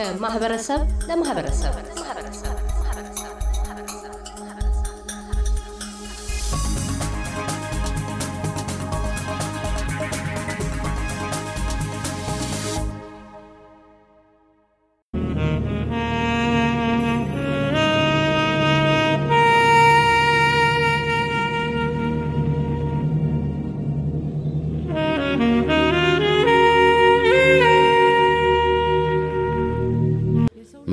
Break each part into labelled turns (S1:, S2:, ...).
S1: ከማህበረሰብ ለማህበረሰብ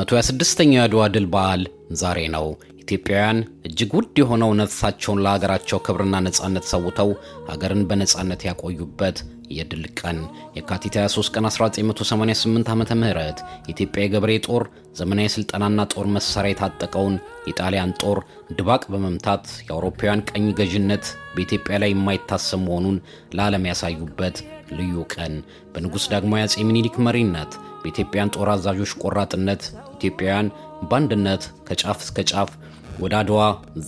S2: መቶ ሃያ ስድስተኛው የአድዋ ድል በዓል ዛሬ ነው። ኢትዮጵያውያን እጅግ ውድ የሆነው ነፍሳቸውን ለሀገራቸው ክብርና ነጻነት ሰውተው ሀገርን በነጻነት ያቆዩበት የድል ቀን የካቲት 23 ቀን 1988 ዓመተ ምህረት የኢትዮጵያ የገበሬ ጦር ዘመናዊ ስልጠናና ጦር መሳሪያ የታጠቀውን የጣሊያን ጦር ድባቅ በመምታት የአውሮፓውያን ቀኝ ገዥነት በኢትዮጵያ ላይ የማይታሰብ መሆኑን ለዓለም ያሳዩበት ልዩ ቀን በንጉሥ ዳግማዊ አጼ ሚኒሊክ መሪነት በኢትዮጵያን ጦር አዛዦች ቆራጥነት ኢትዮጵያውያን በአንድነት ከጫፍ እስከ ጫፍ ወደ አድዋ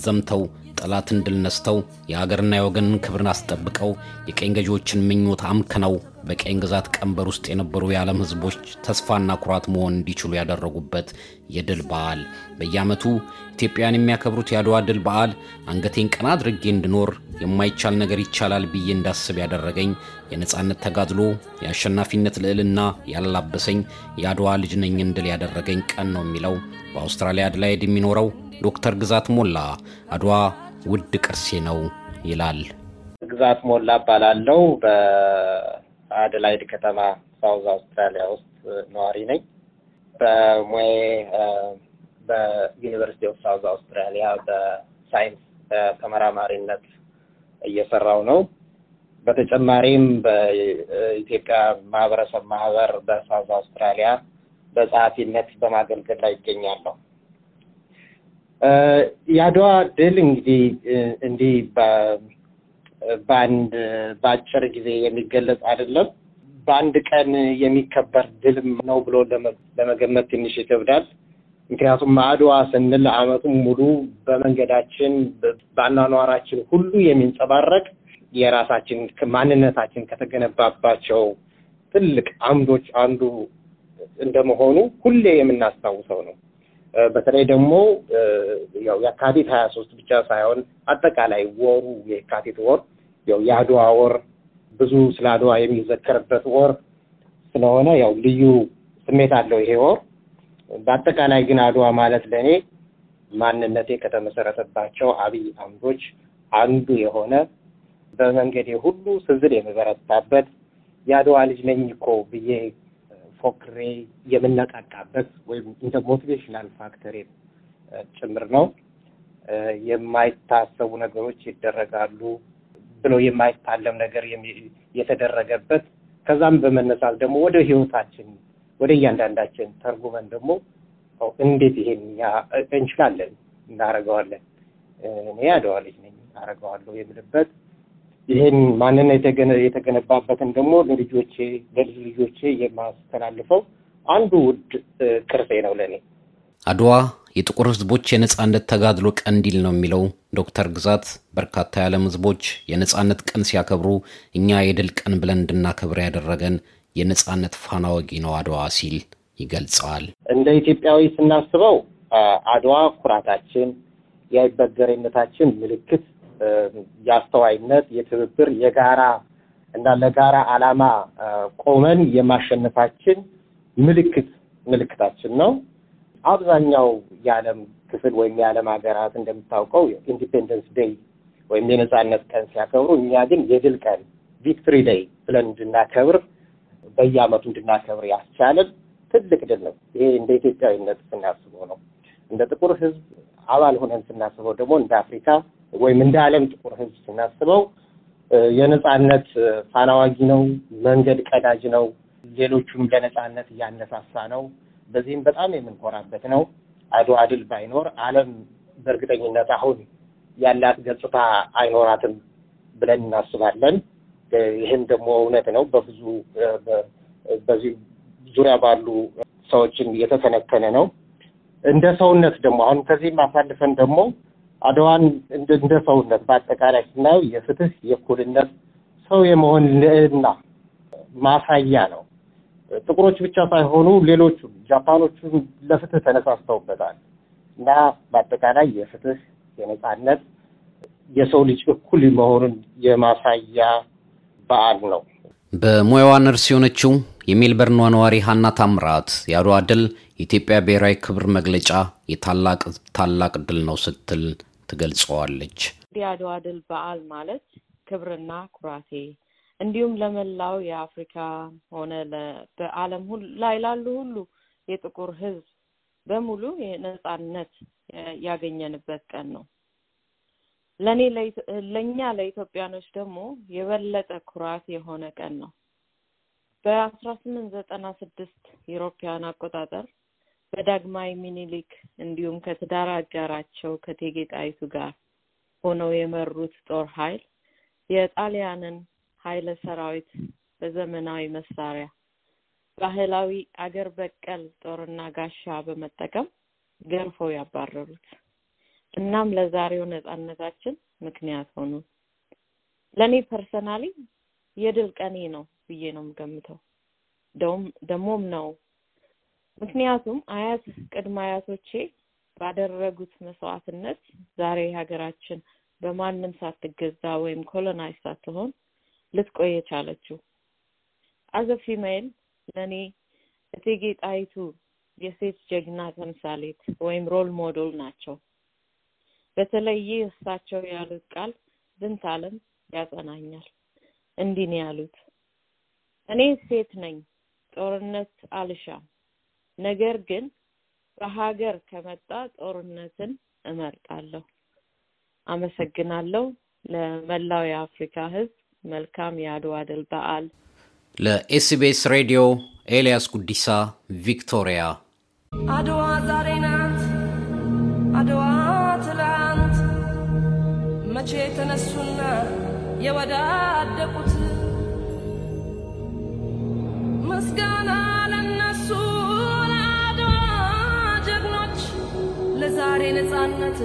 S2: ዘምተው ጠላትን ድል ነስተው የሀገርና የወገንን ክብርን አስጠብቀው የቀኝ ገዢዎችን ምኞት አምክነው በቀኝ ግዛት ቀንበር ውስጥ የነበሩ የዓለም ሕዝቦች ተስፋና ኩራት መሆን እንዲችሉ ያደረጉበት የድል በዓል በየዓመቱ ኢትዮጵያውያን የሚያከብሩት የአድዋ ድል በዓል አንገቴን ቀና አድርጌ እንድኖር የማይቻል ነገር ይቻላል ብዬ እንዳስብ ያደረገኝ የነጻነት ተጋድሎ የአሸናፊነት ልዕልና ያላበሰኝ የአድዋ ልጅ ነኝን ድል ያደረገኝ ቀን ነው የሚለው በአውስትራሊያ አድላይድ የሚኖረው ዶክተር ግዛት ሞላ አድዋ ውድ ቅርሴ ነው ይላል።
S3: ግዛት ሞላ እባላለሁ። በአድላይድ ከተማ South Australia ውስጥ ነዋሪ ነኝ። በሙያዬ በ University of South Australia በሳይንስ ተመራማሪነት እየሰራው ነው። በተጨማሪም በኢትዮጵያ ማህበረሰብ ማህበር በሳውዝ አውስትራሊያ በጸሐፊነት በማገልገል ላይ ይገኛለሁ። የአድዋ ድል እንግዲህ እንዲህ በአንድ በአጭር ጊዜ የሚገለጽ አይደለም። በአንድ ቀን የሚከበር ድልም ነው ብሎ ለመገመት ትንሽ ይከብዳል። ምክንያቱም አድዋ ስንል ዓመቱን ሙሉ በመንገዳችን በአኗኗራችን ሁሉ የሚንጸባረቅ የራሳችን ማንነታችን ከተገነባባቸው ትልቅ አምዶች አንዱ እንደመሆኑ ሁሌ የምናስታውሰው ነው። በተለይ ደግሞ ያው የካቲት ሀያ ሶስት ብቻ ሳይሆን አጠቃላይ ወሩ የካቲት ወር ያው የአድዋ ወር ብዙ ስለ አድዋ የሚዘከርበት ወር ስለሆነ ያው ልዩ ስሜት አለው ይሄ ወር። በአጠቃላይ ግን አድዋ ማለት ለእኔ ማንነቴ ከተመሰረተባቸው አብይ አምዶች አንዱ የሆነ በመንገዴ ሁሉ ስዝል የምበረታበት የአድዋ ልጅ ነኝ እኮ ብዬ ፎክሬ የምነቃቃበት ወይም እንደ motivational factor ጭምር ነው። የማይታሰቡ ነገሮች ይደረጋሉ ብሎ የማይታለም ነገር የተደረገበት። ከዛም በመነሳት ደግሞ ወደ ህይወታችን ወደ እያንዳንዳችን ተርጉመን ደግሞ እንዴት ይሄን እንችላለን? እናደርገዋለን፣ እኔ አድዋ ልጅ ነኝ አደርገዋለሁ የምልበት። ይህን ማንነት የተገነባበትን ደግሞ ለልጆቼ ለልጅ ልጆቼ የማስተላልፈው አንዱ ውድ ቅርሴ ነው ለእኔ።
S2: አድዋ የጥቁር ህዝቦች የነጻነት ተጋድሎ ቀንዲል ነው የሚለው ዶክተር ግዛት በርካታ የዓለም ህዝቦች የነጻነት ቀን ሲያከብሩ እኛ የድል ቀን ብለን እንድናከብር ያደረገን የነጻነት ፋና ወጊ ነው አድዋ ሲል ይገልጸዋል።
S3: እንደ ኢትዮጵያዊ ስናስበው አድዋ ኩራታችን፣ የአይበገሬነታችን ምልክት የአስተዋይነት፣ የትብብር፣ የጋራ እና ለጋራ ዓላማ ቆመን የማሸነፋችን ምልክት ምልክታችን ነው። አብዛኛው የዓለም ክፍል ወይም የዓለም ሀገራት እንደምታውቀው Independence Day ወይም የነጻነት ቀን ሲያከብሩ፣ እኛ ግን የድል ቀን Victory Day ብለን እንድናከብር በየዓመቱ እንድናከብር ያስቻለን ትልቅ ድል ነው። ይሄ እንደ ኢትዮጵያዊነት ስናስበው ነው። እንደ ጥቁር ህዝብ አባል ሆነን ስናስበው ደግሞ እንደ አፍሪካ ወይም እንደ ዓለም ጥቁር ህዝብ ስናስበው የነጻነት ፋና ወጊ ነው፣ መንገድ ቀዳጅ ነው፣ ሌሎቹም ለነጻነት እያነሳሳ ነው። በዚህም በጣም የምንኮራበት ነው። አድዋ ድል ባይኖር ዓለም በእርግጠኝነት አሁን ያላት ገጽታ አይኖራትም ብለን እናስባለን። ይህም ደግሞ እውነት ነው። በብዙ በዚህ ዙሪያ ባሉ ሰዎችን የተተነተነ ነው። እንደ ሰውነት ደግሞ አሁን ከዚህም አሳልፈን ደግሞ አድዋን እንደ ሰውነት በአጠቃላይ ስናየው የፍትህ፣ የእኩልነት ሰው የመሆን ልዕልና ማሳያ ነው። ጥቁሮች ብቻ ሳይሆኑ ሌሎቹም ጃፓኖቹም ለፍትህ ተነሳስተውበታል እና በአጠቃላይ የፍትህ የነጻነት የሰው ልጅ እኩል መሆኑን የማሳያ በዓል ነው።
S2: በሙያዋ ነርስ የሆነችው የሜልበርኗ ነዋሪ ሀና ታምራት የአድዋ ድል የኢትዮጵያ ብሔራዊ ክብር መግለጫ የታላቅ ታላቅ ድል ነው ስትል ትገልጸዋለች።
S4: የአድዋ ድል በዓል ማለት ክብርና ኩራቴ እንዲሁም ለመላው የአፍሪካ ሆነ በዓለም ላይ ላሉ ሁሉ የጥቁር ሕዝብ በሙሉ የነጻነት ያገኘንበት ቀን ነው። ለእኔ ለእኛ ለኢትዮጵያኖች ደግሞ የበለጠ ኩራት የሆነ ቀን ነው። በአስራ ስምንት ዘጠና ስድስት የአውሮፓውያን አቆጣጠር በዳግማዊ ሚኒሊክ እንዲሁም ከትዳር አጋራቸው ከእቴጌ ጣይቱ ጋር ሆነው የመሩት ጦር ኃይል የጣሊያንን ኃይለ ሰራዊት በዘመናዊ መሳሪያ ባህላዊ አገር በቀል ጦርና ጋሻ በመጠቀም ገርፈው ያባረሩት። እናም ለዛሬው ነጻነታችን ምክንያት ሆኑ። ለእኔ personally የድል ቀኔ ነው ብዬ ነው የምገምተው። ደሞም ነው። ምክንያቱም አያት ቅድመ አያቶቼ ባደረጉት መስዋዕትነት ዛሬ ሀገራችን በማንም ሳትገዛ ወይም colonize ሳትሆን ልትቆይ የቻለችው። as a female ለእኔ እቴጌ ጣይቱ የሴት ጀግና ተምሳሌት ወይም role model ናቸው። በተለይ ይህ እሳቸው ያሉት ቃል ዝንተ ዓለም ያጸናኛል። እንዲህ ነው ያሉት፣ እኔ ሴት ነኝ፣ ጦርነት አልሻም። ነገር ግን በሀገር ከመጣ ጦርነትን እመርጣለሁ። አመሰግናለሁ። ለመላው የአፍሪካ ሕዝብ መልካም የአድዋ ድል በዓል።
S2: ለኤስቢኤስ ሬዲዮ ኤልያስ ጉዲሳ ቪክቶሪያ።
S5: አድዋ ዛሬ ናት፣ አድዋ ትላንት፣ መቼ የተነሱና የወዳደቁት ምስጋና ለነሱ ለአድዋ ጀግኖች፣ ለዛሬ ነጻነት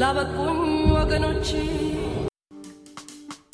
S5: ላበቁኝ ወገኖች።